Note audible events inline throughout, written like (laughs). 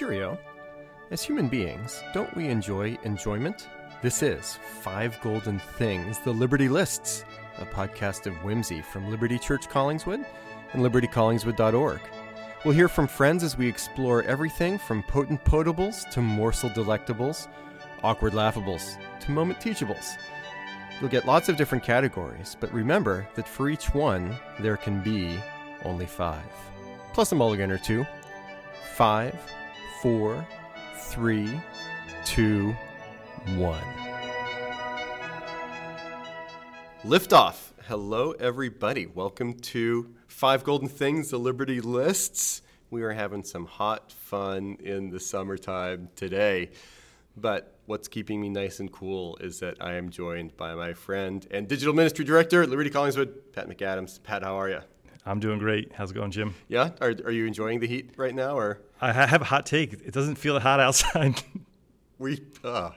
Cheerio. As human beings, don't we enjoy enjoyment? This is Five Golden Things, the Liberty Lists, a podcast of whimsy from Liberty Church Collingswood and libertycollingswood.org. We'll hear from friends as we explore everything from potent potables to morsel delectables, awkward laughables to moment teachables. You'll get lots of different categories, but remember that for each one, there can be only five. Plus a mulligan or two. Five, four, three, two, one. Liftoff. Hello, everybody. Welcome to Five Golden Things, the Liberty Lists. We are having some hot fun in the summertime today. But what's keeping me nice and cool is that I am joined by my friend and digital ministry director at Liberty Collingswood, Pat McAdams. Pat, how are you? I'm doing great. How's it going, Jim? Yeah. Are, are you enjoying the heat right now, or I have a hot take. It doesn't feel hot outside. (laughs) we? Uh,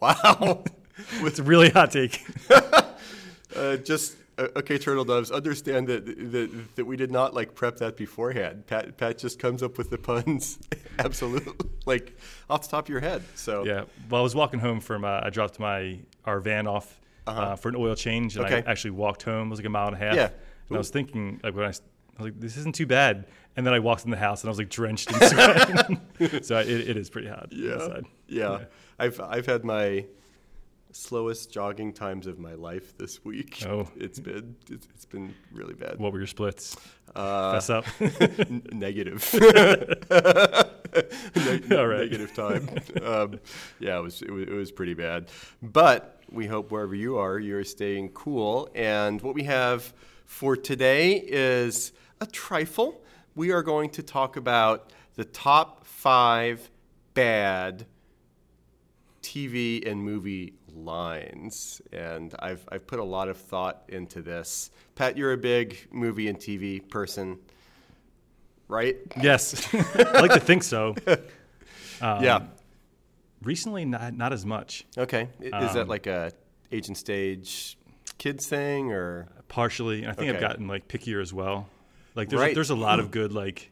wow. (laughs) it's a really hot take. (laughs) Uh, just uh, okay, turtle doves. Understand that, that that we did not like prep that beforehand. Pat Pat just comes up with the puns, absolutely, like off the top of your head. So yeah. Well, I was walking home from. Uh, I dropped my our van off uh for an oil change, and Okay. I actually walked home. It was like a mile and a half. Yeah. And I was thinking, like when I, I was like, this isn't too bad. And then I walked in the house, and I was like drenched in (laughs) sweat. (laughs) so it, it is pretty hot yeah, outside. yeah. I've I've had my slowest jogging times of my life this week. Oh. it's been it's, it's been really bad. What were your splits? Uh, Fess up. (laughs) N- negative. (laughs) Neg- All right. Negative time. Um, yeah, it was, it was it was pretty bad. But we hope wherever you are, you're staying cool. And what we have for today is a trifle. We are going to talk about the top five bad TV and movie lines. And I've, I've put a lot of thought into this. Pat, you're a big movie and TV person, right? yes. (laughs) I like to think so. (laughs) Um, yeah. Recently, not not as much. Okay. Is that Um, like a age and stage kids thing or? partially and i think Okay. i've gotten like pickier as well like there's, Right. a, there's a lot of (clears throat) good like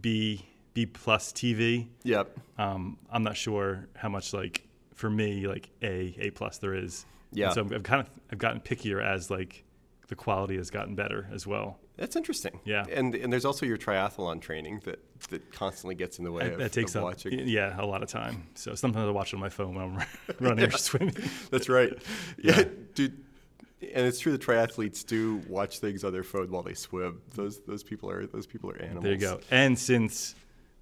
b b plus tv Yep. um, i'm not sure how much like for me like a a plus there is And Yeah. so i've kind of i've gotten pickier as like the quality has gotten better as well That's interesting. Yeah. And and there's also your triathlon training that, that constantly gets in the way that, of, that takes of up watching. yeah a lot of time so sometimes i watch it on my phone when i'm running (laughs) or swimming That's right. (laughs) Yeah, Yeah. (laughs) dude. And it's true that triathletes do watch things on their phone while they swim. Those those people are those people are animals. there you go and since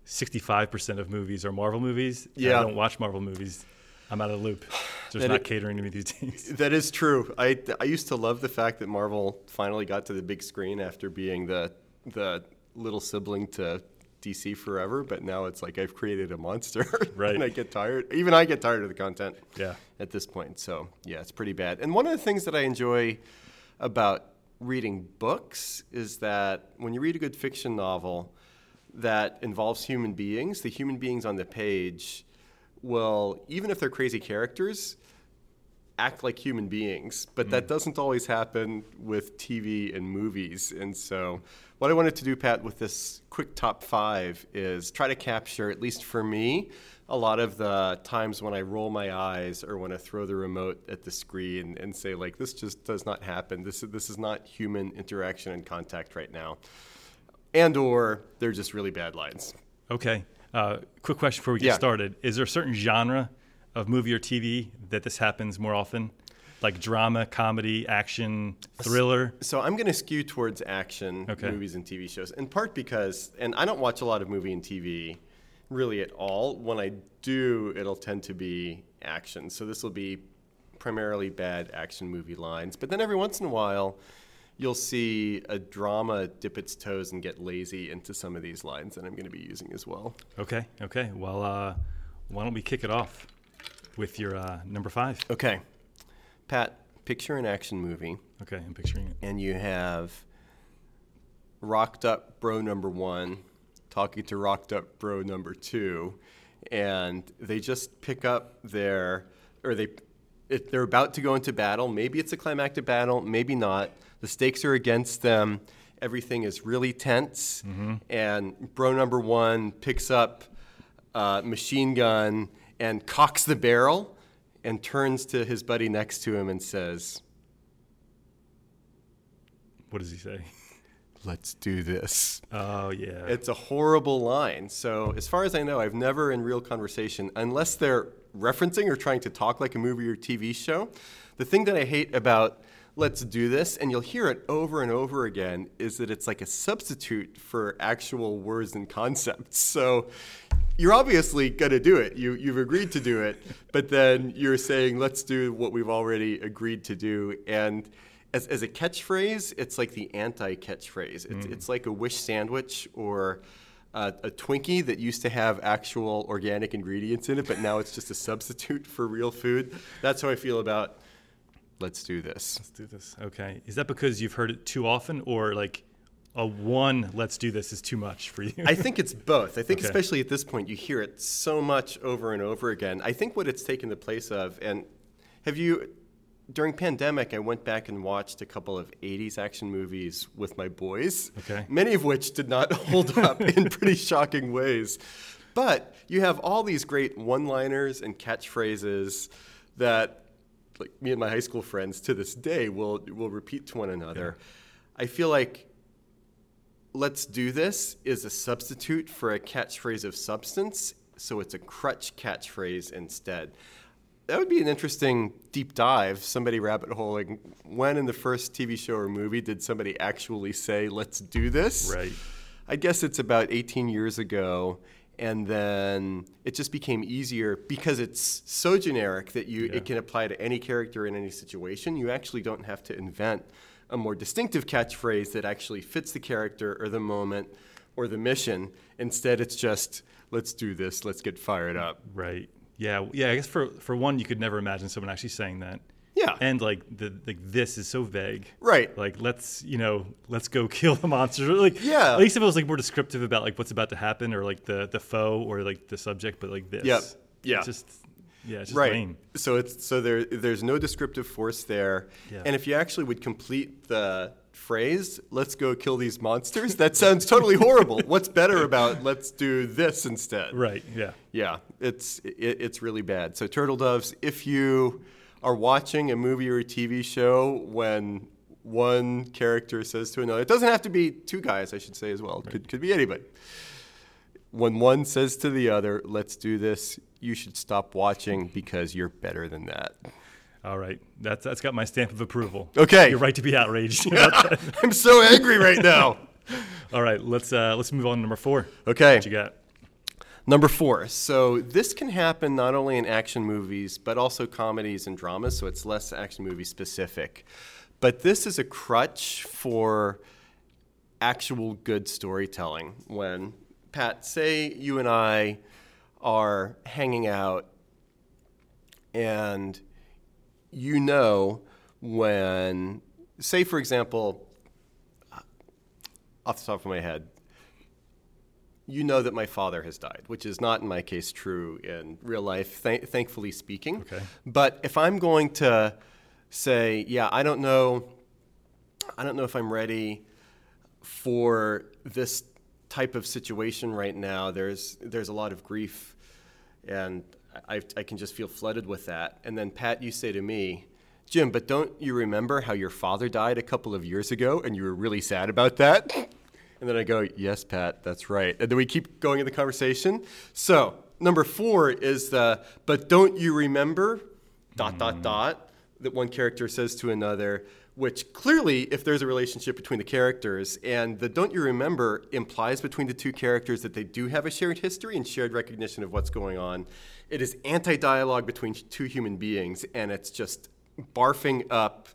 65% of movies are marvel movies and Yeah. i don't watch marvel movies i'm out of the loop there's not it- catering to me these days (laughs) That is true. I I used to love the fact that Marvel finally got to the big screen after being the the little sibling to DC forever, but now it's like I've created a monster. (laughs) Right. and I get tired. Even I get tired of the content. Yeah. At this point. So, yeah, it's pretty bad. And one of the things that I enjoy about reading books is that when you read a good fiction novel that involves human beings, the human beings on the page will even if they're crazy characters, act like human beings, but that mm. doesn't always happen with TV and movies. And so, what I wanted to do, Pat, with this quick top five is try to capture, at least for me, a lot of the times when I roll my eyes or when I throw the remote at the screen and say, like, this just does not happen. This is, this is not human interaction and contact right now. And or they're just really bad lines. Okay. Uh, quick question before we get Yeah. started. Is there a certain genre of movie or TV that this happens more often? Like drama, comedy, action, thriller? So I'm going to skew towards action Okay. movies and TV shows, in part because, and I don't watch a lot of movie and TV really at all. When I do, it'll tend to be action. So this will be primarily bad action movie lines. But then every once in a while, you'll see a drama dip its toes and get lazy into some of these lines that I'm going to be using as well. Okay. Okay. Well, uh, why don't we kick it off with your uh, number five? Okay. Pat, picture an action movie. Okay. I'm picturing it. and you have rocked up bro number one talking to rocked up bro number two, and they just pick up their, or they, if they're about to go into battle. Maybe it's a climactic battle, maybe not. The stakes are against them. Everything is really tense, and bro number one picks up uh, machine gun and cocks the barrel and turns to his buddy next to him and says, What does he say? (laughs) Let's do this. Oh yeah. It's a horrible line. So, as far as I know, I've never in real conversation, unless they're referencing or trying to talk like a movie or TV show, the thing that I hate about let's do this, and you'll hear it over and over again, is that it's like a substitute for actual words and concepts. (laughs) So, you're obviously going to do it. You, you've agreed to do it, but then you're saying, let's do what we've already agreed to do. And as, as a catchphrase, it's like the anti catchphrase. It's, it's like a wish sandwich or uh, a Twinkie that used to have actual organic ingredients in it, but now it's just a substitute for real food. That's how I feel about let's do this. Let's do this. Okay. Is that because you've heard it too often, or like a one "Let's do this" is too much for you? I think it's both. I think Okay. especially at this point, you hear it so much over and over again. I think what it's taken the place of, and have you, during pandemic, I went back and watched a couple of 80s action movies with my boys, Okay. many of which did not (laughs) hold up in pretty shocking ways. But you have all these great one-liners and catchphrases that like me and my high school friends to this day will will repeat to one another. I feel like let's do this is a substitute for a catchphrase of substance, so it's a crutch catchphrase instead. That would be an interesting deep dive, somebody rabbit holing. When in the first TV show or movie did somebody actually say, let's do this? Right. I guess it's about 18 years ago. And then it just became easier because it's so generic that you Yeah. it can apply to any character in any situation. You actually don't have to invent a more distinctive catchphrase that actually fits the character or the moment or the mission. Instead, it's just let's do this, let's get fired up. Right. Yeah. Yeah. I guess for for one, you could never imagine someone actually saying that. Yeah. And like the like this is so vague. Right. Like let's you know let's go (laughs) kill the monsters. Like Yeah. At least if it was like more descriptive about like what's about to happen or like the the foe or like the subject, but like this. Yep. Yeah. It's just yeah. It's just right. lame. So it's so there there's no descriptive force there. Yeah. And if you actually would complete the phrase, let's go kill these monsters, that sounds totally horrible. (laughs) What's better about let's do this instead? Right. Yeah. Yeah, it's it, it's really bad. So turtle doves, if you are watching a movie or a TV show when one character says to another, it doesn't have to be two guys, I should say as well. It could could be anybody. When one says to the other, "Let's do this," you should stop watching because you're better than that. All right. That's that's got my stamp of approval. Okay. You're right to be outraged. (laughs) I'm so angry right now. (laughs) All right. Let's uh let's move on to number four. Okay. What you got? Number four. So this can happen not only in action movies, but also comedies and dramas. So it's less action movie specific. But this is a crutch for actual good storytelling. When, Pat, say you and I are hanging out and you know when, say, for example, off the top of my head, you know that my father has died, which is not in my case true in real life, th- thankfully speaking. Okay. But if I'm going to say, yeah, I don't know, I don't know if I'm ready for this type of situation right now. There's there's a lot of grief, and I, I can just feel flooded with that. And then Pat, you say to me, Jim, but don't you remember how your father died a couple of years ago, and you were really sad about that? And then I go, yes, Pat, that's right. And then we keep going in the conversation. So number four is the, but don't you remember, dot, dot, mm. dot, that one character says to another, which clearly, if there's a relationship between the characters, and the don't you remember implies between the two characters that they do have a shared history and shared recognition of what's going on. It is anti dialogue between two human beings, and it's just barfing up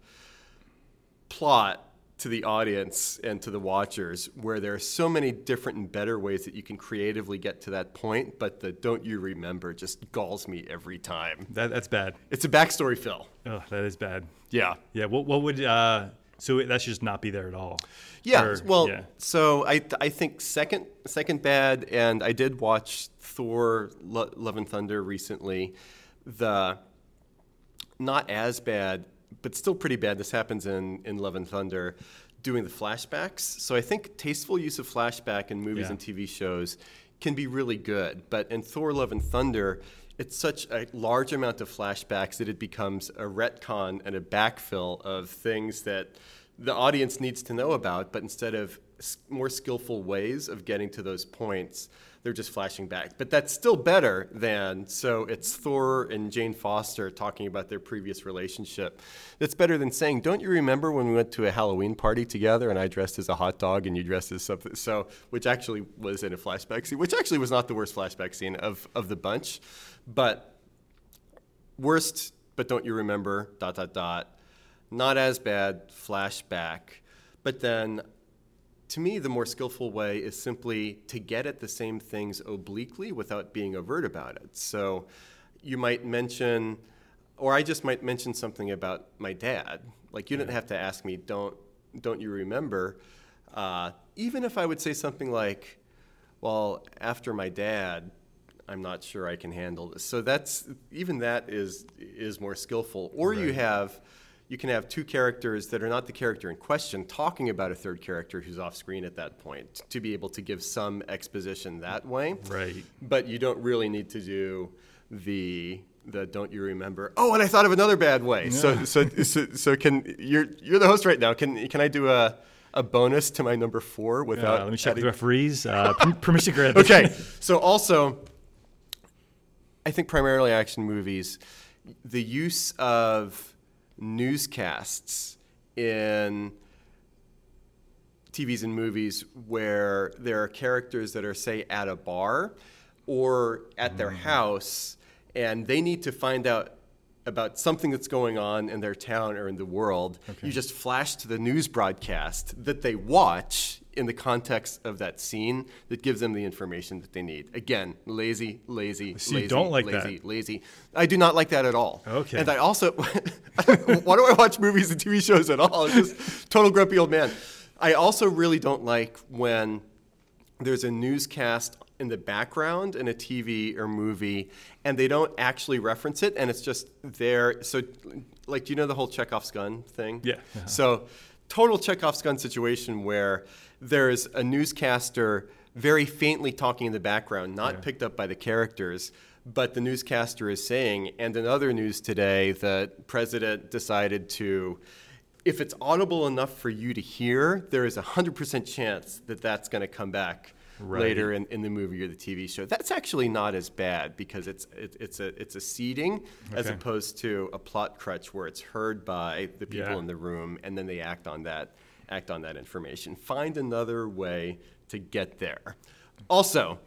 plot to the audience and to the watchers where there are so many different and better ways that you can creatively get to that point, but the don't you remember just galls me every time. That that's bad. It's a backstory fill. Oh, that is bad. Yeah. Yeah. What what would uh so that should just not be there at all. Yeah. Or- well, yeah. so I I think second second bad, and I did watch Thor: Lo- Love and Thunder recently. The not as bad, but still pretty bad. This happens in in Love and Thunder, doing the flashbacks. So I think tasteful use of flashback in movies Yeah. and TV shows can be really good. But in Thor: Love and Thunder, it's such a large amount of flashbacks that it becomes a retcon and a backfill of things that the audience needs to know about, but instead of more skillful ways of getting to those points, they're just flashing back. But that's still better than, so it's Thor and Jane Foster talking about their previous relationship. That's better than saying, Don't you remember when we went to a Halloween party together and I dressed as a hot dog and you dressed as something? So, which actually was in a flashback scene, which actually was not the worst flashback scene of, of the bunch. But worst, but don't you remember, dot, dot, dot. Not as bad, flashback. But then, to me, the more skillful way is simply to get at the same things obliquely without being overt about it. So you might mention, or I just might mention something about my dad. Like you didn't have to ask me, don't, don't you remember? Uh, even if I would say something like, well, after my dad, I'm not sure I can handle this. So that's even that is is more skillful. Or you have you can have two characters that are not the character in question talking about a third character who's off screen at that point to be able to give some exposition that way. Right. But you don't really need to do the the don't you remember? Oh, and I thought of another bad way. So, so so so can you're you're the host right now. Can can I do a a bonus to my number four without Uh, let me check adding- the referees. Uh, (laughs) permission granted. okay. So also, I think primarily action movies, the use of newscasts in TVs and movies where there are characters that are, say, at a bar or at their mm. house, and they need to find out about something that's going on in their town or in the world. You just flash to the news broadcast that they watch in the context of that scene that gives them the information that they need. Again, lazy, lazy, So you lazy, don't like that? lazy, lazy. I do not like that at all. Okay. And I also, (laughs) why do I watch movies and TV shows at all? I'm just total grumpy old man. I also really don't like when there's a newscast in the background in a TV or movie, and they don't actually reference it, and it's just there. So, like, do you know the whole Chekhov's gun thing? Yeah. Uh-huh. So, total Chekhov's gun situation where there's a newscaster very faintly talking in the background, not picked up by the characters, but the newscaster is saying, and in other news today, the president decided to. If it's audible enough for you to hear, there is a 100% chance that that's going to come back Right. later in, in the movie or the TV show. That's actually not as bad because it's it, it's a it's a seeding as opposed to a plot crutch where it's heard by the people Yeah. in the room and then they act on that act on that information. Find another way to get there. Also,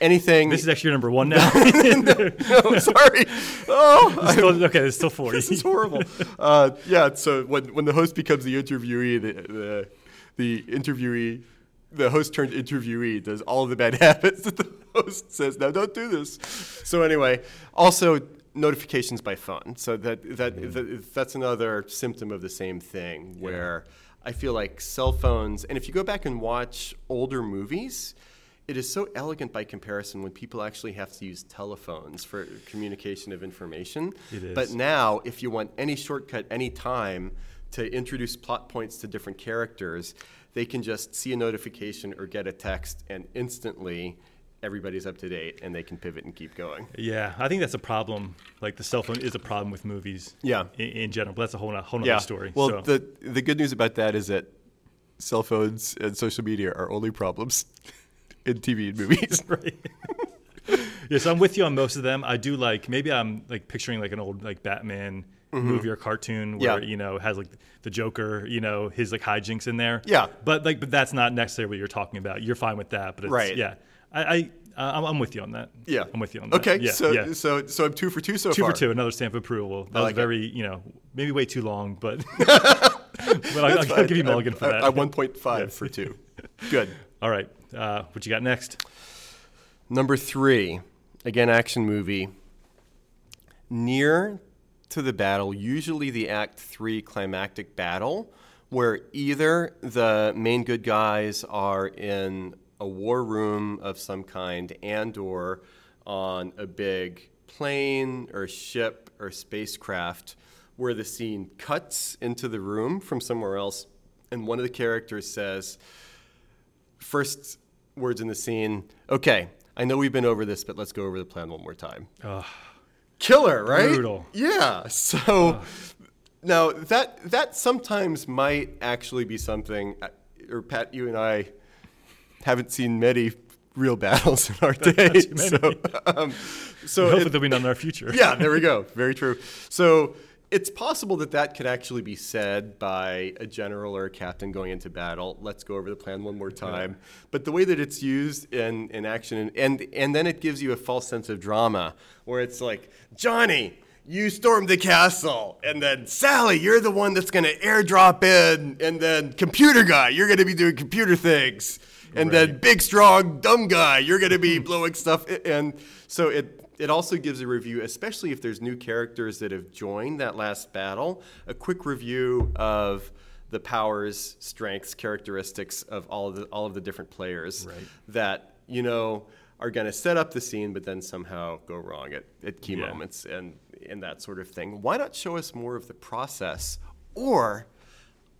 anything. This is actually your number one now. (laughs) no, sorry. Oh, Still- okay, it's still four. (laughs) this is horrible. Uh, yeah, so when, when the host becomes the interviewee, the, the, the interviewee, the host turned interviewee does all of the bad (laughs) habits that the host says, no, don't do this. So anyway, also notifications by phone. So that, that, that that's another symptom of the same thing where I feel like cell phones, and if you go back and watch older movies, it is so elegant by comparison when people actually have to use telephones for communication of information. It But now, if you want any shortcut, any time to introduce plot points to different characters, they can just see a notification or get a text, and instantly everybody's up to date and they can pivot and keep going. Yeah, I think that's a problem. Like the cell phone is a problem with movies. Yeah. In, in general, but that's a whole no- whole nother story. Well, so. the the good news about that is that cell phones and social media are only problems (laughs) in TV and movies. (laughs) right. yeah, so I'm with you on most of them. I do like maybe I'm like picturing like an old like Batman movie or cartoon where Mm-hmm. Yeah. you know has like the Joker, you know his like hijinks in there. Yeah. but like but that's not necessarily what you're talking about. You're fine with that, but it's, Right. Yeah, I, I I'm, I'm with you on that. Yeah, I'm with you on that. Okay, yeah, so yeah. so so I'm two for two so two far. for two, another stamp of approval. That was like it. very you know maybe way too long, but (laughs) (laughs) but I'll, I'll, I'll give you mulligan for that. I, one point five for two. (laughs) Good. All right, uh, what you got next? Number three, again, action movie. Near to the battle, usually the Act Three climactic battle, where either the main good guys are in a war room of some kind and/or on a big plane or ship or spacecraft, where the scene cuts into the room from somewhere else, and one of the characters says, first words in the scene. Okay, I know we've been over this, but let's go over the plan one more time. Ugh. Killer, right? Brutal. Yeah. So now that that sometimes might actually be something. uh, Or Pat, you and I haven't seen many real battles in our (laughs) day. so, um, so Hopefully there'll be none in our future. (laughs) yeah, there we go. Very true. So it's possible that that could actually be said by a general or a captain going into battle. Let's go over the plan one more time. But the way that it's used in, in action, and, and, and then it gives you a false sense of drama where it's like, Johnny, you stormed the castle. And then Sally, you're the one that's going to airdrop in. And then computer guy, you're going to be doing computer things. And then big, strong, dumb guy, you're going to be blowing stuff. And so it, it also gives a review, especially if there's new characters that have joined that last battle, a quick review of the powers, strengths, characteristics of all of the, all of the different players Right. that, you know, are going to set up the scene, but then somehow go wrong at, at key Yeah. moments and, and that sort of thing. Why not show us more of the process? Or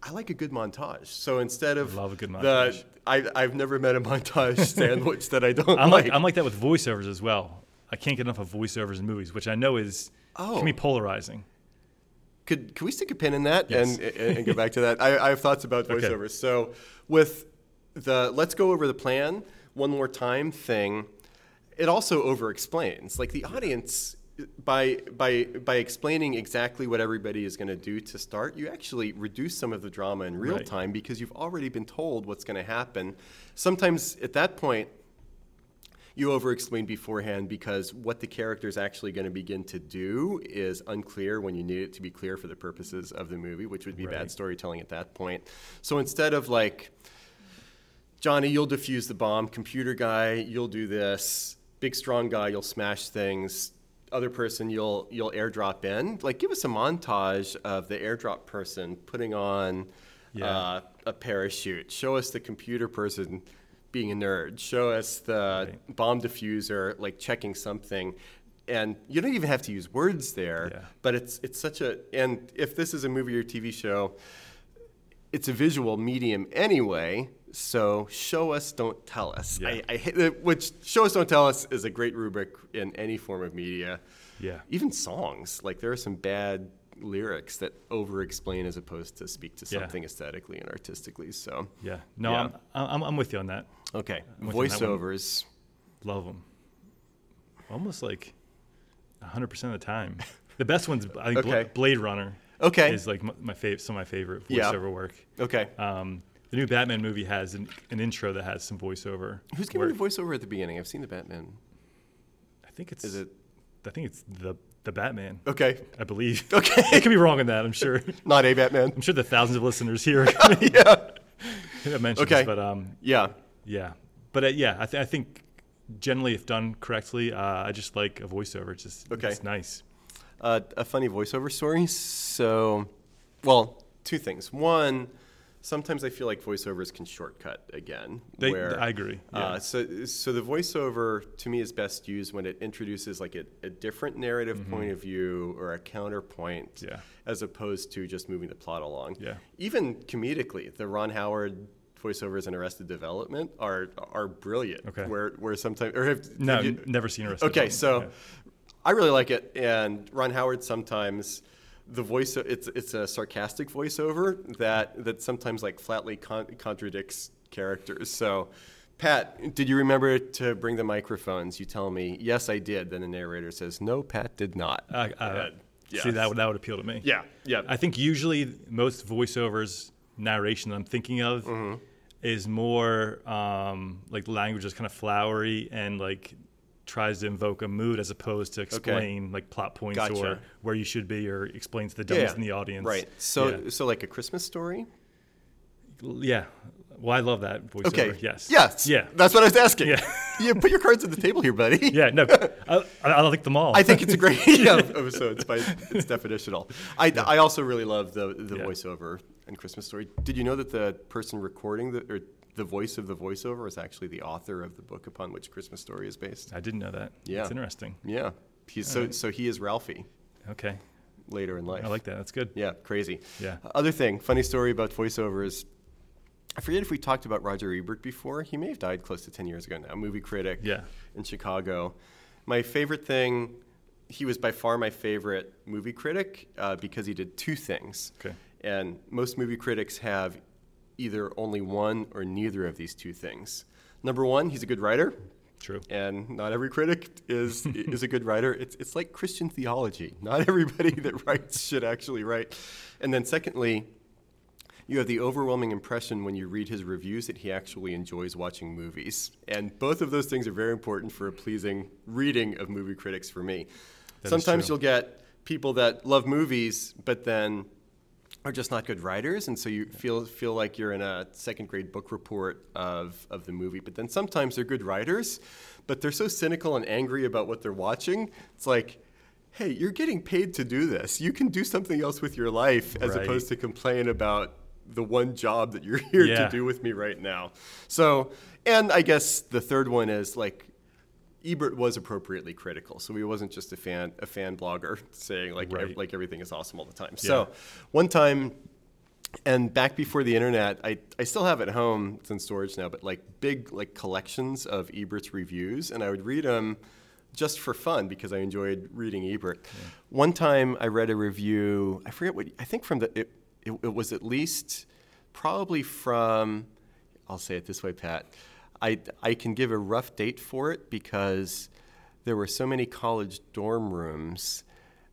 I like a good montage. So instead of Love a good the montage. I, I've never met a montage (laughs) sandwich that I don't I'm like. like I'm like that with voiceovers as well. I can't get enough of voiceovers in movies, which I know is Oh. can be oh. polarizing. Could can we stick a pin in that Yes. and, and and go back to that? I, I have thoughts about Okay. voiceovers. So with the let's go over the plan one more time thing, it also over explains. Like the audience by by by explaining exactly what everybody is going to do to start, you actually reduce some of the drama in real Right. time because you've already been told what's going to happen. Sometimes at that point you over explain beforehand because what the character is actually going to begin to do is unclear when you need it to be clear for the purposes of the movie, which would be bad storytelling at that point. So instead of like, Johnny, you'll defuse the bomb, computer guy, you'll do this, big strong guy, you'll smash things, other person, you'll you'll airdrop in. Like, give us a montage of the airdrop person putting on Yeah. uh, a parachute. Show us the computer person being a nerd. Show us the Right. bomb diffuser like checking something. And you don't even have to use words there, Yeah. but it's it's such a and if this is a movie or TV show, it's a visual medium anyway. So show us, don't tell us. Yeah. I, I hate which show us, don't tell us is a great rubric in any form of media. Yeah. Even songs, like there are some bad lyrics that over-explain as opposed to speak to Yeah. something aesthetically and artistically. So Yeah. No, Yeah. I'm, I'm I'm with you on that. okay, I'm with you on that voiceovers. Love them. Almost like 100% of the time. The best ones, I think, Okay. Blade Runner. Okay. Is like my, my favorite, some of my favorite Yeah. voiceover work. Okay, Um, the new Batman movie has an, an intro that has some voiceover. who's giving the voiceover at the beginning? I've seen the Batman. I think it's. Is it I think it's the the Batman. okay? I believe. (laughs) Okay, I could be wrong on that. I'm sure. (laughs) not a Batman. I'm sure the thousands of listeners here (laughs) yeah, mentions. Okay. But um, yeah. yeah. But uh, yeah, I, th- I think generally, if done correctly, uh, I just like a voiceover. It's just Okay. it's nice. uh, a funny voiceover story. So, well, two things. One, sometimes I feel like voiceovers can shortcut again. They, where, I agree. Yeah. Uh, so, so the voiceover to me is best used when it introduces like a, a different narrative point of view or a counterpoint, Mm-hmm. Yeah. as opposed to just moving the plot along. Yeah. Even comedically, the Ron Howard voiceovers in Arrested Development are are brilliant. Okay. Where where sometimes or have, no, have you- never seen Arrested Development. Okay, so I really like it, and Ron Howard sometimes the voice it's it's a sarcastic voiceover that that sometimes like flatly con- contradicts characters. So, Pat, did you remember to bring the microphones? You tell me, yes, I did. Then the narrator says, no, Pat did not. Uh, uh, And, See that would that would appeal to me. Yeah, yeah. I think usually most voiceovers narration that I'm thinking of Mm-hmm. is more um, like language is kind of flowery and like tries to invoke a mood as opposed to explain like plot points or where you should be or explain to the Yeah, dummies in the audience. Right. So, yeah. so like a Christmas story. yeah. Well, I love that voiceover. Okay. Yes. Yes. Yeah. That's what I was asking. Yeah. (laughs) yeah. Put your cards on the table here, buddy. Yeah. No, I, I, like them all. I think it's a great (laughs) (laughs) yeah, oh, episode. It's, by, it's definitional. I, I also really love the, the Yeah. voiceover and Christmas Story. Did you know that the person recording the or the voice of the voiceover is actually the author of the book upon which Christmas Story is based? I didn't know that. Yeah. It's interesting. Yeah, he's so so he is Ralphie Okay. later in life. I like that. That's good. Yeah, crazy. Yeah. Other thing, funny story about voiceovers. I forget if we talked about Roger Ebert before. He may have died close to 10 years ago now, movie critic Yeah. in Chicago. My favorite thing, he was by far my favorite movie critic uh, because he did two things. Okay. And most movie critics have either only one or neither of these two things. Number one, he's a good writer, True. and not every critic is (laughs) is a good writer. It's it's like Christian theology. Not (laughs) everybody that writes should actually write. And then secondly, you have the overwhelming impression when you read his reviews that he actually enjoys watching movies. And both of those things are very important for a pleasing reading of movie critics for me. That Sometimes you'll get people that love movies, but then are just not good writers, and so you feel feel like you're in a second grade book report of of the movie. But then sometimes they're good writers, but they're so cynical and angry about what they're watching. It's like, hey, you're getting paid to do this. You can do something else with your life as Right. opposed to complain about the one job that you're (laughs) here Yeah. to do with me right now. So, and I guess the third one is like Ebert was appropriately critical, so he wasn't just a fan a fan blogger (laughs) saying like ev- like everything is awesome all the time. Yeah. So one time, and back before the internet, I, I still have it at home. It's in storage now, but like big like collections of Ebert's reviews, and I would read them just for fun because I enjoyed reading Ebert. One time I read a review. I forget what I think from the it, it, it was at least probably from. I'll say it this way, Pat. I, I can give a rough date for it because there were so many college dorm rooms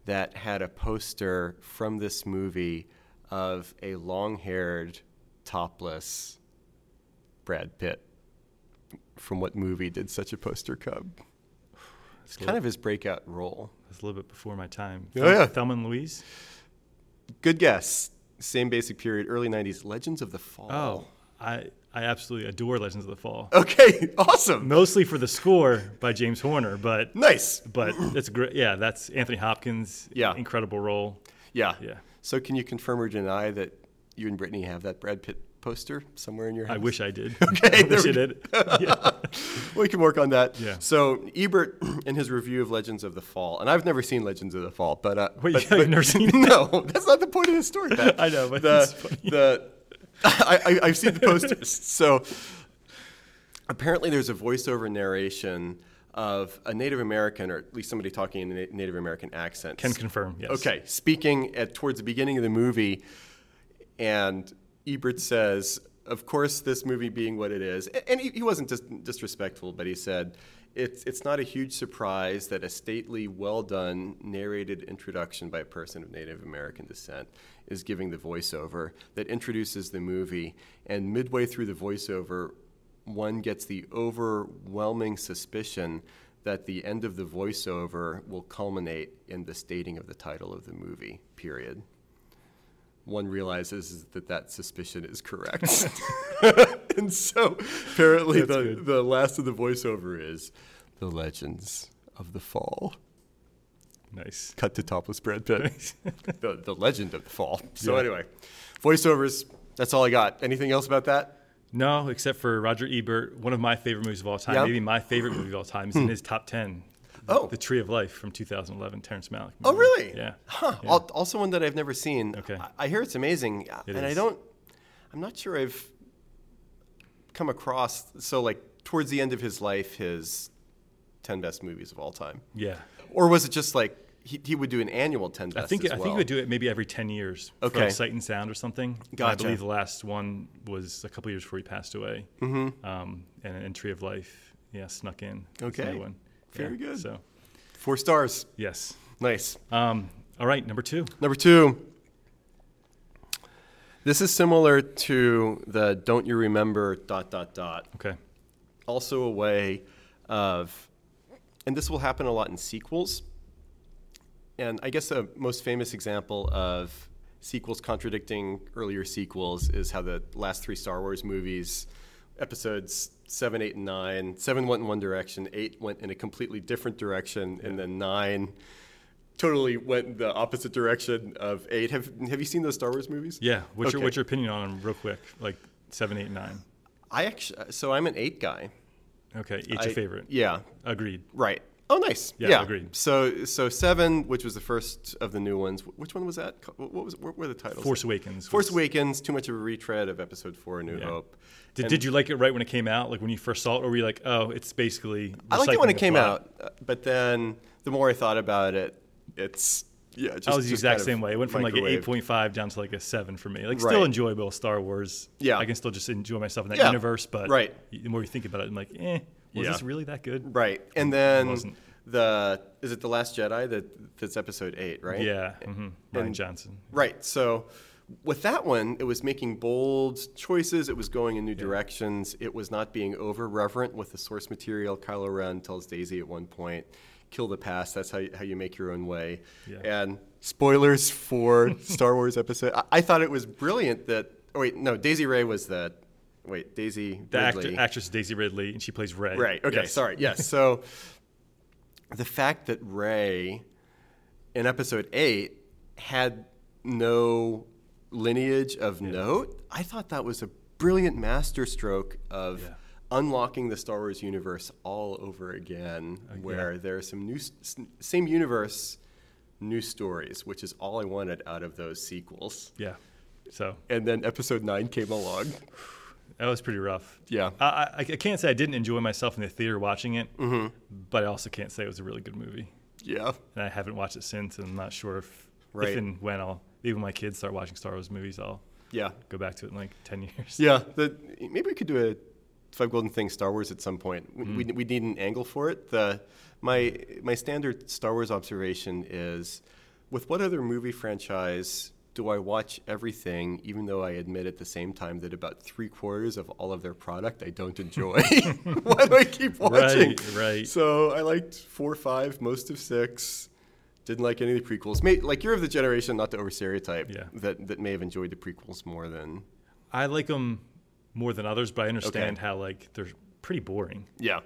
that had a poster from this movie of a long haired, topless Brad Pitt. From what movie did such a poster come? It's kind of his breakout role. That's a little bit before my time. Oh, yeah. Thelma and Louise. Good guess. Same basic period, early 90s. Legends of the Fall. Oh, I I absolutely adore Legends of the Fall. Okay, (laughs) awesome. Mostly for the score by James Horner, but Nice. but it's great. Yeah, that's Anthony Hopkins. Yeah. incredible role. Yeah. Yeah. So can you confirm or deny that you and Brittany have that Brad Pitt poster somewhere in your house? I wish I did. (laughs) Okay, I wish we I did. yeah. (laughs) we can work on that. Yeah. So Ebert, (clears throat) in his review of Legends of the Fall, and I've never seen Legends of the Fall, but uh, Wait, but, you've never seen it? No, that's not the point of the story. I know, but the the (laughs) I, I, I've seen the posters. (laughs) so apparently, there's a voiceover narration of a Native American, or at least somebody talking in a Native American accent. Can confirm. Yes. Okay, speaking at towards the beginning of the movie, and Ebert says, "Of course, this movie being what it is," and he, he wasn't dis- disrespectful, but he said, "It's it's not a huge surprise that a stately, well done narrated introduction by a person of Native American descent is giving the voiceover that introduces the movie, and midway through the voiceover." One gets the overwhelming suspicion that the end of the voiceover will culminate in the stating of the title of the movie, period. One realizes that that suspicion is correct. (laughs) (laughs) and so apparently That's the, good. the last of the voiceover is The Legends of the Fall. Nice. Cut to topless Brad Pitt. (laughs) the, the Legend of the Fall. So Yeah. anyway, voiceovers, that's all I got. Anything else about that? No, except for Roger Ebert, one of my favorite movies of all time, Yeah. maybe my favorite movie of all time, is in hmm. his top 10. Oh. The Tree of Life from 2011, Terrence Malick. Oh, really? Yeah. Huh. Yeah. Also, one that I've never seen. Okay. I, I hear it's amazing, uh, It and I don't. I'm not sure I've come across. So, like towards the end of his life, his ten best movies of all time, Yeah. Or was it just like he, he would do an annual ten best? I think I think he would do it maybe every 10 years for Okay. like Sight and Sound or something. And I believe the last one was a couple years before he passed away. Mm-hmm. Um, and an entry of Life, yeah, snuck in. Okay. one. Very Yeah, good. So, Four stars. yes. Nice. Um, all right, number two. Number two. This is similar to the "Don't you remember?" dot dot dot. Okay. also a way of, and this will happen a lot in sequels. And I guess the most famous example of sequels contradicting earlier sequels is how the last three Star Wars movies, episodes seven, eight, and nine, seven went in one direction, eight went in a completely different direction, and then nine totally went the opposite direction of eight. Have Have you seen those Star Wars movies? Yeah. What's your what's your opinion on them, real quick? Like seven, eight, nine. I actually, so I'm an eight guy. Okay. Each I- your favorite. Yeah, Agreed. Right. Oh, nice. Yeah, Yeah, agreed. So, so seven, which was the first of the new ones. Which one was that? What was? What were the titles? Force Awakens. Force was- Awakens. Too much of a retread of Episode Four: A New Yeah. Hope. Did, And did you like it right when it came out? Like when you first saw it, or were you like, oh, it's basically. I liked it when it came plot? out, uh, but then the more I thought about it, it's yeah. Just, I was the exact same way. It went from like an eight point five down to like a seven for me. Like Right. still enjoyable Star Wars. Yeah. I can still just enjoy myself in that Yeah. universe. But Right. the more you think about it, I'm like, eh, was Yeah. this really that good? Right, and then the is it the Last Jedi that that's Episode Eight, right? Yeah. hmm Rian And- Johnson. Right. So with that one, it was making bold choices. It was going in new directions. It was not being over reverent with the source material. Kylo Ren tells Daisy at one point, "Kill the past. That's how you, how you make your own way." Yeah. And spoilers for (laughs) Star Wars episode. I, I thought it was brilliant that. Oh wait, no. Daisy Ray was the. Wait, Daisy The actress Daisy Ridley, and she plays Rey. Right. Okay. Yes. Sorry. Yes. So (laughs) the fact that Rey in episode eight had no lineage of note, I thought that was a brilliant masterstroke of Yeah. Unlocking the Star Wars universe all over again, where there are some new, same universe, new stories, which is all I wanted out of those sequels. Yeah. So And then episode nine came along. that was pretty rough. Yeah. I, I, I can't say I didn't enjoy myself in the theater watching it, Mm-hmm. but I also can't say it was a really good movie. Yeah. And I haven't watched it since, and I'm not sure if, Right. if and when I'll, even my kids start watching Star Wars movies, I'll Yeah. go back to it in like 10 (laughs) years. Yeah, the, maybe we could do a Five Golden Things Star Wars at some point. We, we, mm-hmm. we need an angle for it. The, my, my standard Star Wars observation is with what other movie franchise do I watch everything, even though I admit at the same time that about three quarters of all of their product I don't enjoy? (laughs) (laughs) Why do I keep watching? Right, right. So I liked four, five, most of six. Didn't like any of the prequels. May, like you're of the generation, not to over stereotype, Yeah. that, that may have enjoyed the prequels more than I like them more than others, but I understand Okay. how like they're pretty boring. yeah.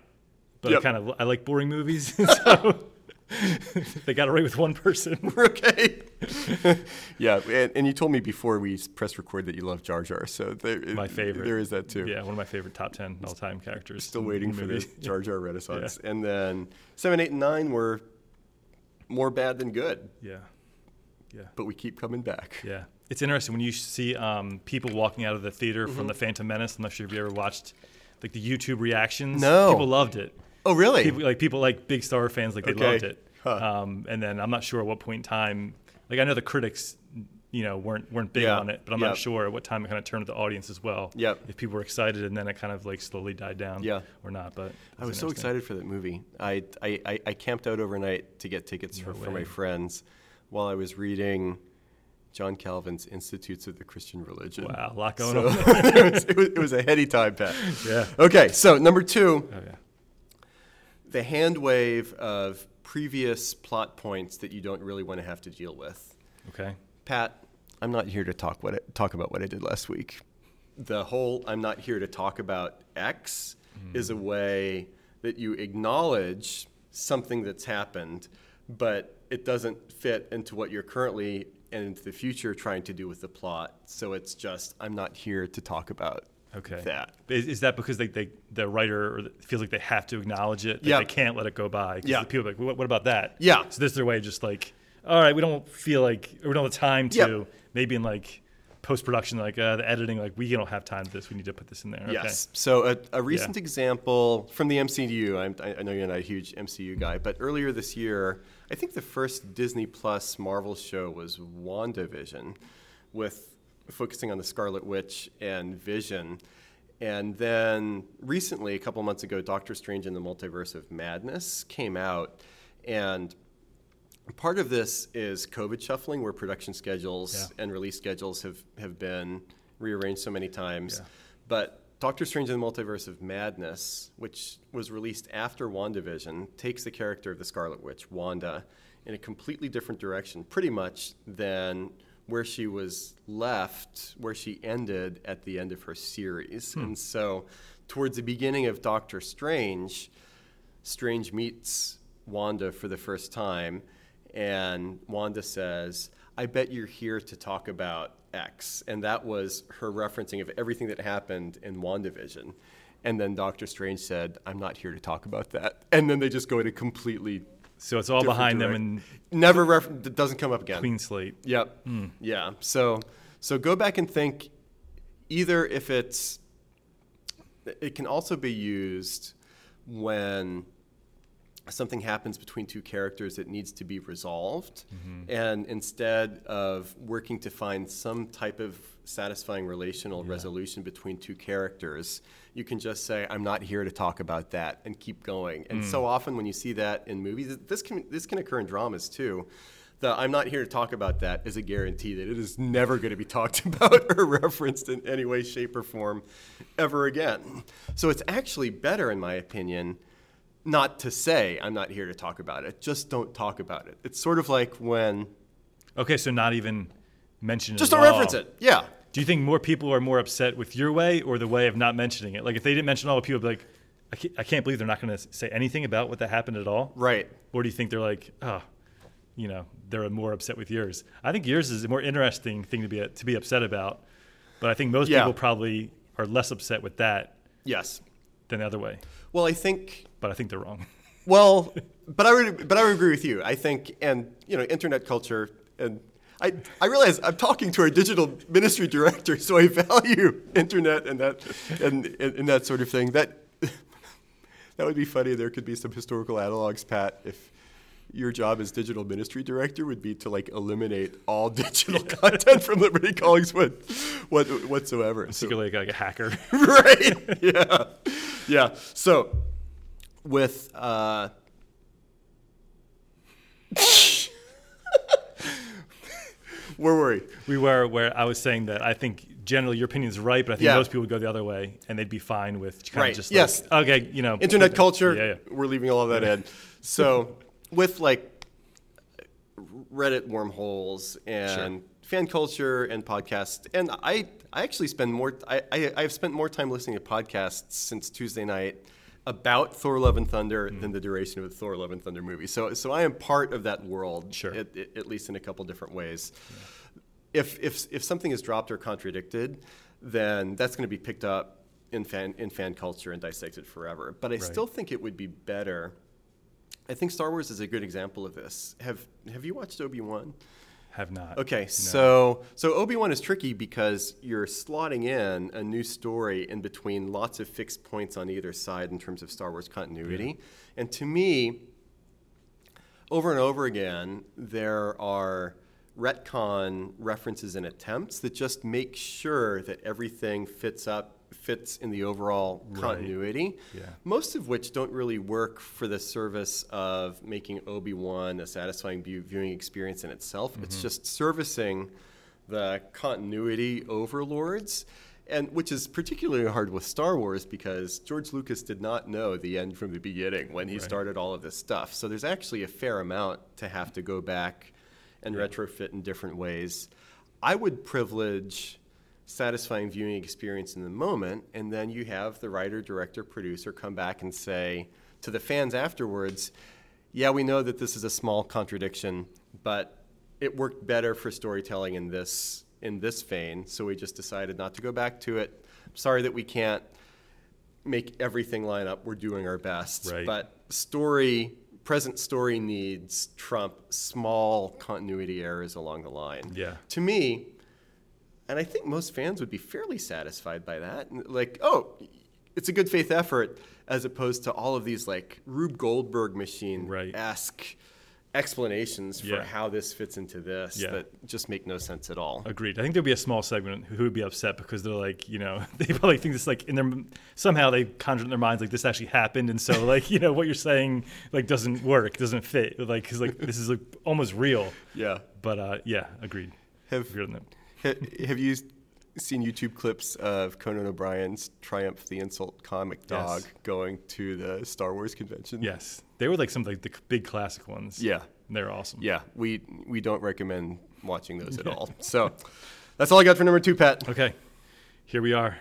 But Yep. I kind of I like boring movies, (laughs) so (laughs) they got away with one person. (laughs) We're okay. yeah, and, and you told me before we press record that you love Jar Jar, so there, My favorite. There is that too. Yeah, one of my favorite top ten all time characters. Still waiting for the Jar Jar Renaissance, and then seven, eight, and nine were more bad than good, Yeah, yeah, but we keep coming back. yeah. It's interesting when you see um, people walking out of the theater Mm-hmm. from the Phantom Menace. I'm not sure if you ever watched like the YouTube reactions. No. people loved it. Oh, really? People like people like big Star fans like they Okay. loved it. Huh. Um, and then I'm not sure at what point in time. Like I know the critics, you know, weren't weren't big Yeah. on it, but I'm Yep. not sure at what time it kind of turned to the audience as well. Yep. If people were excited and then it kind of like slowly died down. Yeah. Or not, but I was so excited for that movie. I, I, I, I camped out overnight to get tickets for, for my friends while I was reading John Calvin's Institutes of the Christian Religion. Wow, a lot going So on. (laughs) it, was, it, was, it was a heady time, Pat. Yeah. Okay, so number two, Oh yeah. the hand wave of previous plot points that you don't really want to have to deal with. Okay. Pat, I'm not here to talk what I, talk about what I did last week. The whole I'm not here to talk about X mm. is a way that you acknowledge something that's happened, but it doesn't fit into what you're currently and into the future trying to do with the plot. So it's just I'm not here to talk about Okay. that. Is, is that because they, they the writer feels like they have to acknowledge it? Like Yeah. They can't let it go by. Yeah. the People are like, what, what about that? Yeah. So this is their way of just like, all right, we don't feel like, or we don't have the time to, Yep. maybe in like post production, like uh, the editing, like we don't have time for this. We need to put this in there. Yes. So a, a recent Yeah. example from the MCU. I'm, I I know you're not a huge MCU guy, but earlier this year, I think the first Disney Plus Marvel show was WandaVision, with focusing on the Scarlet Witch and Vision. And then recently, a couple months ago, Doctor Strange in the Multiverse of Madness came out, and part of this is COVID shuffling, where production schedules Yeah. and release schedules have, have been rearranged so many times. Yeah. But Doctor Strange in the Multiverse of Madness, which was released after WandaVision, takes the character of the Scarlet Witch, Wanda, in a completely different direction, pretty much than where she was left, where she ended at the end of her series. Hmm. And so, towards the beginning of Doctor Strange, Strange meets Wanda for the first time, and Wanda says, I bet you're here to talk about X. And that was her referencing of everything that happened in WandaVision. And then Doctor Strange said, "I'm not here to talk about that." And then they just go in a completely So it's all behind direct- them and never ref- it doesn't come up again. clean slate. Yep. Hmm. Yeah. So so go back and think either if it's it can also be used when something happens between two characters that needs to be resolved. Mm-hmm. And instead of working to find some type of satisfying relational resolution between two characters you can just say i'm not here to talk about that and keep going. And so mm. often when you see that in movies this can this can occur in dramas too. The I'm not here to talk about that is a guarantee that it is never going to be (laughs) talked about (laughs) or referenced in any way, shape, or form ever again. So it's actually better, in my opinion, not to say I'm not here to talk about it. Just don't talk about it. It's sort of like when Okay, so not even mention it. just don't reference it. Yeah. Do you think more people are more upset with your way or the way of not mentioning it? Like if they didn't mention all, the people be like, I can't, I can't believe they're not going to say anything about what that happened at all. Right. Or do you think they're like, oh, you know, they're more upset with yours? I think yours is a more interesting thing to be to be upset about. But I think most Yeah. people probably are less upset with that Yes. Than the other way. Well, I think But I think they're wrong. (laughs) Well, but I would, but I would agree with you. I think, and you know, internet culture, and I, I realize I'm talking to our digital ministry director, so I value internet and that, and, and, and that sort of thing. That, (laughs) that would be funny. There could be some historical analogs, Pat, if your job as digital ministry director would be to like eliminate all (laughs) digital content from Liberty Collingswood, what, whatsoever. So- Secretly like a hacker. (laughs) right? Yeah, yeah. So, with uh, where were we? we were where I was saying that I think generally your opinion is right, but I think Yeah. most people would go the other way and they'd be fine with kind Right, of just yes. like, okay, you know, Internet okay. culture. Yeah, yeah. We're leaving all of that in. So, with like Reddit wormholes and fan culture and podcasts, and I, I actually spend more. I, I, I've spent more time listening to podcasts since Tuesday night about Thor: Love and Thunder Hmm. than the duration of the Thor: Love and Thunder movie. So, so I am part of that world, Sure. at, at least in a couple different ways. If, if, if something is dropped or contradicted, then that's going to be picked up in fan, in fan culture and dissected forever. But I still think it would be better. I think Star Wars is a good example of this. Have, have you watched Obi Wan? Have not. Okay, so so Obi Wan is tricky because you're slotting in a new story in between lots of fixed points on either side in terms of Star Wars continuity, and to me, over and over again, there are retcon references and attempts that just make sure that everything fits up fits in the overall continuity Yeah. most of which don't really work for the service of making Obi-Wan a satisfying view- viewing experience in itself. It's mm-hmm. just servicing the continuity overlords. And which is particularly hard with Star Wars because George Lucas did not know the end from the beginning when he started all of this stuff. So there's actually a fair amount to have to go back and retrofit in different ways. I would privilege satisfying viewing experience in the moment, and then you have the writer, director, producer come back and say to the fans afterwards, "Yeah, we know that this is a small contradiction, but it worked better for storytelling in this in this vein, so we just decided not to go back to it. Sorry that we can't make everything line up. We're doing our best, Right. but story." Present story needs trump small continuity errors along the line Yeah. to me, and I think most fans would be fairly satisfied by that. Like, oh, it's a good faith effort, as opposed to all of these like Rube Goldberg machine Right. esque explanations for Yeah. how this fits into this Yeah. that just make no sense at all. Agreed. I think there'd be a small segment who would be upset because they're like, you know, (laughs) they probably think this like in their somehow they conjure in their minds like this actually happened, and so like (laughs) you know what you're saying like doesn't work, doesn't fit, like because like this is like almost real. Yeah. But uh, yeah, agreed. Have Agreed on that. Ha- Have you seen YouTube clips of Conan O'Brien's Triumph the Insult comic dog Yes. going to the Star Wars convention? Yes, they were like some like the big classic ones. Yeah. they're awesome. Yeah, we we don't recommend watching those at all. So that's all I got for number two, Pat. Okay, here we are.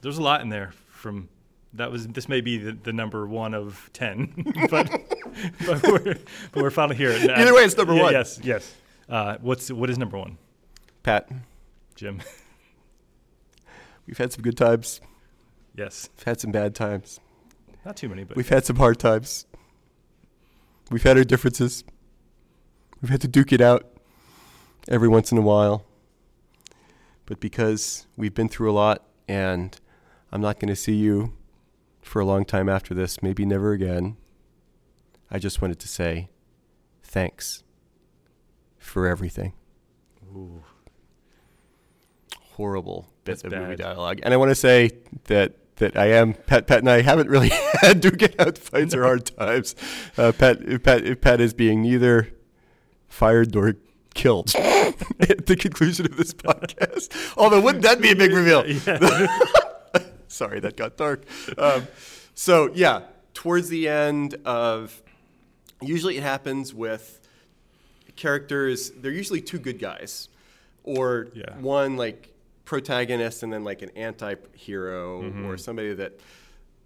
There's a lot in there from. That was this may be the, the number one of ten, (laughs) but but we're, but we're finally here. Either way, it's number Yeah, one. Yes, yes. Uh, what's what is number one, Pat, Jim? we've had some good times. Yes. We've had some bad times. Not too many, but We've had some hard times. We've had our differences. We've had to duke it out every once in a while. But because we've been through a lot and I'm not going to see you for a long time after this, maybe never again, I just wanted to say thanks for everything. Ooh. Horrible bit That's of movie dialogue. And I want to say that that I am Pat. Pat and I haven't really (laughs) had to get out fights or hard times. Uh, Pat, Pat, Pat is being neither fired nor killed (laughs) at the conclusion of this podcast. Although, wouldn't that be a big reveal? (laughs) Yeah. Sorry, that got dark. Um, so yeah, towards the end of, usually it happens with characters. They're usually two good guys, or Yeah. one like protagonist and then like an anti-hero mm-hmm. or somebody that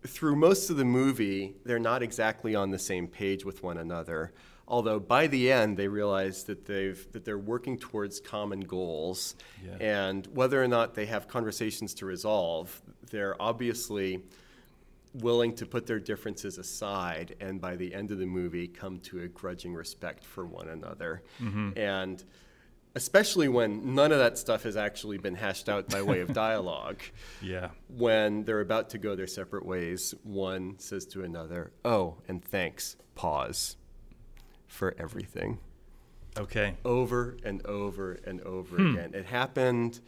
through most of the movie they're not exactly on the same page with one another. Although by the end they realize that they've that they're working towards common goals. Yeah. and whether or not they have conversations to resolve they're obviously willing to put their differences aside and by the end of the movie come to a grudging respect for one another. Mm-hmm. And especially when none of that stuff has actually been hashed out by way of (laughs) dialogue yeah. when they're about to go their separate ways one says to another oh and thanks pause for everything Okay. over and over and over Hmm. again. It happened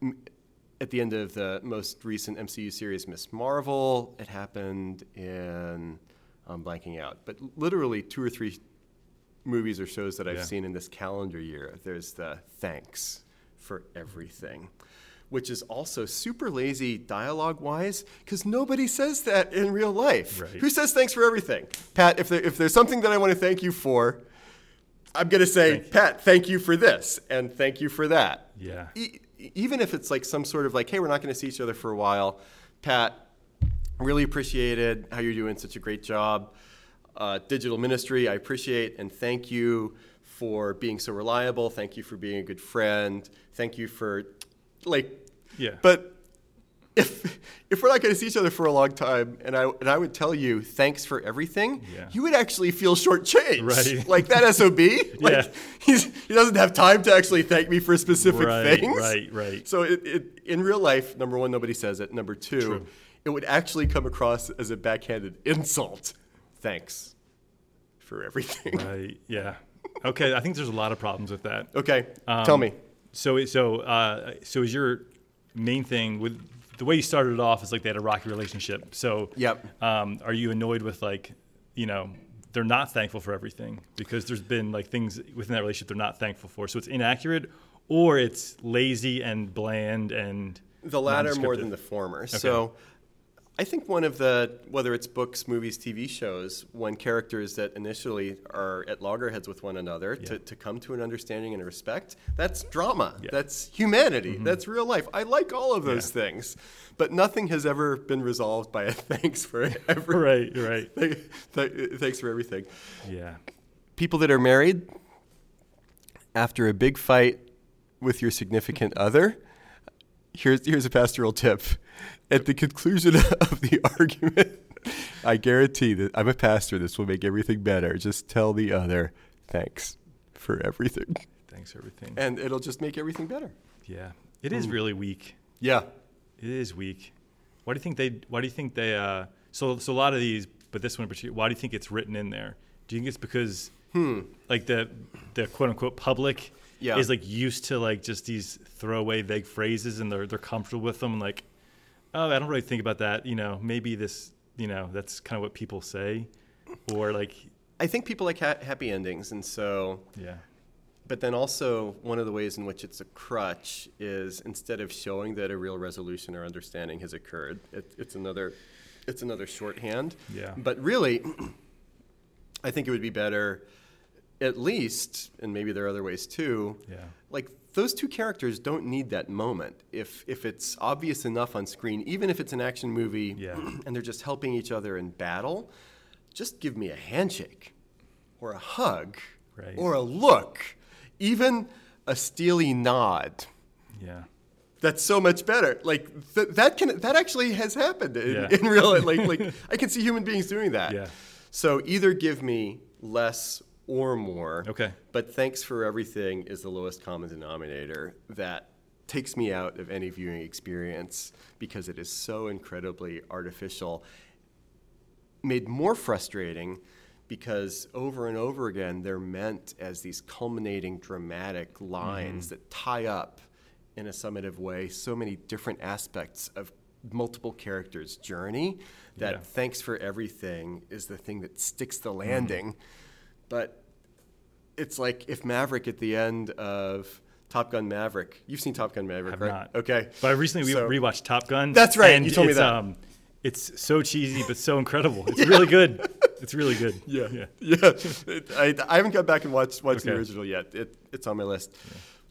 m- at the end of the most recent MCU series, Ms. Marvel. It happened in, I'm blanking out, but literally two or three movies or shows that I've Yeah. seen in this calendar year. There's the thanks for everything. Which is also super lazy dialogue wise because nobody says that in real life. Right. Who says thanks for everything? Pat, if, there, if there's something that I want to thank you for, I'm going to say, Thank. Pat, thank you for this, and thank you for that. Yeah. E- even if it's like some sort of like, hey, we're not going to see each other for a while, Pat, really appreciated how you're doing such a great job. Uh, digital ministry, I appreciate and thank you for being so reliable. Thank you for being a good friend. Thank you for, like, Yeah. but if if we're not going to see each other for a long time, and I and I would tell you thanks for everything, Yeah. you would actually feel shortchanged. Right. (laughs) Like that sob. (laughs) Like Yeah. he's, he doesn't have time to actually thank me for specific Right, things. right, right. So it, it in real life, number one, nobody says it. Number two, True. it would actually come across as a backhanded insult. Thanks for everything. (laughs) Right. Yeah. Okay. I think there's a lot of problems with that. Okay, Um, tell me. So, so, uh, so is your main thing with the way you started it off is like they had a rocky relationship. So, Yep. um, are you annoyed with like, you know, they're not thankful for everything because there's been like things within that relationship they're not thankful for. So it's inaccurate, or it's lazy and bland and The latter more than the former. So I think one of the, whether it's books, movies, TV shows, when characters that initially are at loggerheads with one another to, Yeah. to come to an understanding and a respect, that's drama. Yeah. That's humanity. Mm-hmm. That's real life. I like all of those Yeah. things. But nothing has ever been resolved by a (laughs) thanks for everything. (laughs) right, right, (laughs) th- th- thanks for everything. yeah, People that are married, after a big fight with your significant other, here's here's a pastoral tip. At the conclusion (laughs) of the argument, I guarantee that I'm a pastor. This will make everything better. Just tell the other, thanks for everything, thanks for everything. and it'll just make everything better. Yeah, it is really weak. Yeah. It is weak. Why do you think they? Why do you think they? Uh, so, so a lot of these, but this one in particular. Why do you think it's written in there? Do you think it's because, like the the quote unquote public Yeah. is like used to like just these throwaway vague phrases and they're they're comfortable with them? Like, oh, I don't really think about that. You know, maybe this. You know, that's kind of what people say, or like, I think people like ha- happy endings, and so yeah, But then also, one of the ways in which it's a crutch is instead of showing that a real resolution or understanding has occurred, it, it's another, it's another shorthand. Yeah. But really, (clears throat) I think it would be better, at least, and maybe there are other ways too. Yeah. Like those two characters don't need that moment. If if it's obvious enough on screen, even if it's an action movie, Yeah. (clears throat) and they're just helping each other in battle, just give me a handshake, or a hug, Right. or a look, even a steely nod. yeah, that's so much better. Like th- that can that actually has happened in, Yeah. in real life. Like (laughs) like I can see human beings doing that. Yeah. So either give me less or more. Okay. But thanks for everything is the lowest common denominator that takes me out of any viewing experience because it is so incredibly artificial. Made more frustrating because over and over again they're meant as these culminating dramatic lines mm-hmm. that tie up in a summative way so many different aspects of multiple characters' journey that Yeah. thanks for everything is the thing that sticks the mm-hmm. landing. But it's like if Maverick at the end of Top Gun Maverick, you've seen Top Gun Maverick, Have right? not. Okay. But I recently So- rewatched Top Gun. That's right, And you told me that. Um, it's so cheesy, but so incredible. It's (laughs) really good. It's really good. (laughs) Yeah, Yeah. (laughs) yeah. I, I haven't got back and watched watched the original yet. It, it's on my list.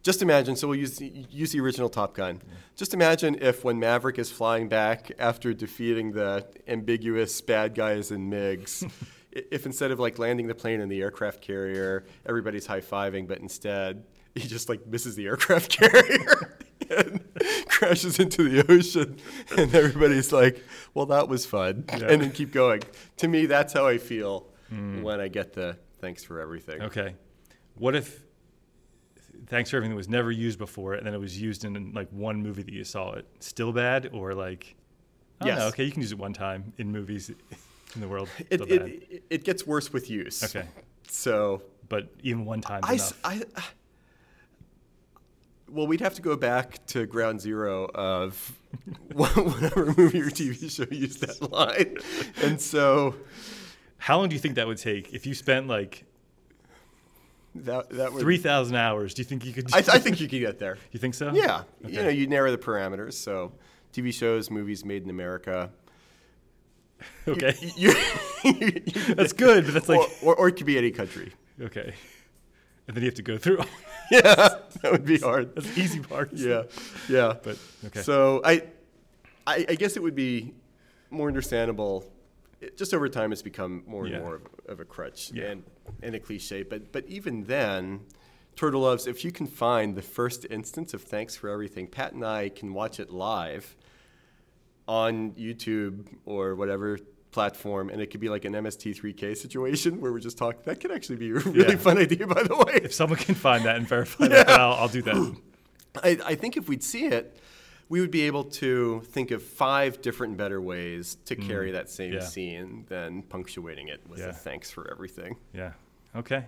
Just imagine. So we'll use use the original Top Gun. Just imagine if when Maverick is flying back after defeating the ambiguous bad guys in MIGs, if instead of like landing the plane in the aircraft carrier, everybody's high fiving, but instead he just like misses the aircraft (laughs) carrier. And crashes into the ocean, and everybody's like, "Well, that was fun," Yeah. and then keep going. To me, that's how I feel hmm. when I get the thanks for everything. Okay. What if Thanks for everything that was never used before, and then it was used in like one movie that you saw it? Still bad, or like? Don't Okay, you can use it one time in movies (laughs) in the world. It, it, it, gets worse with use. okay, So but even one time I, enough. I- well, we'd have to go back to ground zero of (laughs) whatever movie or TV show used that line, and so How long do you think that would take if you spent like that that would. three thousand hours? Do you think you could? I, I think you could get there. you think so? Yeah, you know, you narrow the parameters. So, TV shows, movies made in America. (laughs) Okay, You, you- (laughs) that's good, but that's like or, or, or it could be any country. okay, and then you have to go through. all- (laughs) Yeah, that would be hard. that's the easy part. Yeah, yeah. but okay. So I, I, I guess it would be more understandable. It, just over time, it's become more and Yeah. more of, of a crutch Yeah. and, and a cliche. But but even then, Turtle Loves. If you can find the first instance of Thanks for Everything, Pat and I can watch it live on YouTube or whatever platform, and it could be like an MST3K situation where we're just talking. That could actually be a (laughs) really Yeah. fun idea, by the way. if someone can find that and verify that, (laughs) I'll, I'll do that. (clears throat) I, I think if we'd see it, we would be able to think of five different better ways to carry that same Mm. Yeah. scene than punctuating it with Yeah. a thanks for everything. Yeah. Okay.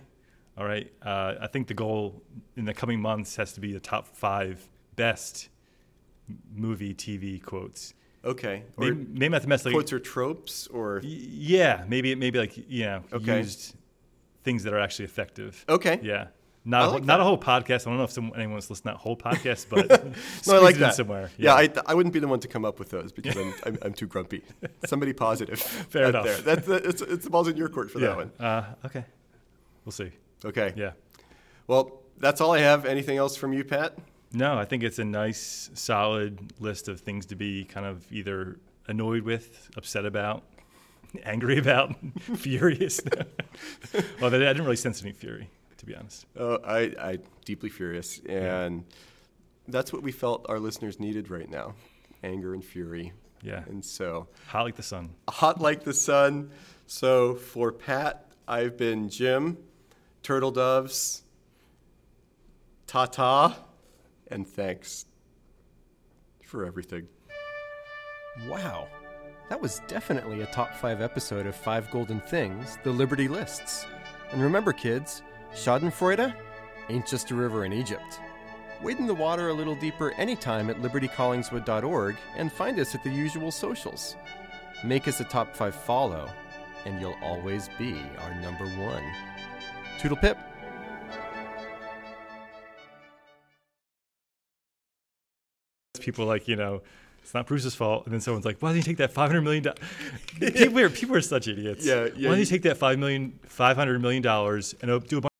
All right. Uh, I think the goal in the coming months has to be the top five best movie TV quotes. Okay. Or Maybe, maybe the like, quotes or tropes or yeah, maybe maybe like know Okay. used things that are actually effective. okay. Yeah. Not I a, whole- not a whole podcast. I don't know if someone, anyone wants to that whole (laughs) podcast, but No, I like that. somewhere. Yeah, I, I wouldn't be the one to come up with those because I'm, I'm, I'm too grumpy. Somebody positive. (laughs) Fair enough. There. That's the, it's, it's the balls in your court for yeah. that one. Uh, okay. We'll see. Okay. Yeah. Well, that's all I have. Anything else from you, Pat? No, I think it's a nice, solid list of things to be kind of either annoyed with, upset about, (laughs) angry about, (laughs) furious. (laughs) well, I didn't really sense any fury, to be honest. Oh, I, I deeply furious, and that's what we felt our listeners needed right now: anger and fury. Yeah, And so, hot like the sun. hot like the sun. So for Pat, I've been Jim, Turtle Doves, ta ta, and thanks for everything. Wow. That was definitely a top five episode of Five Golden Things, the Liberty Lists. And remember, kids, Schadenfreude ain't just a river in Egypt. Wade in the water a little deeper anytime at libertycollingswood.org and find us at the usual socials. Make us a top five follow, and you'll always be our number one. Toodle pip. People like you know, it's not Bruce's fault, and then someone's like, "Why did he take that five hundred million dollars?" people are people are such idiots. Yeah, yeah, Why did he you- take that five million, five hundred million dollars and oh, do a bunch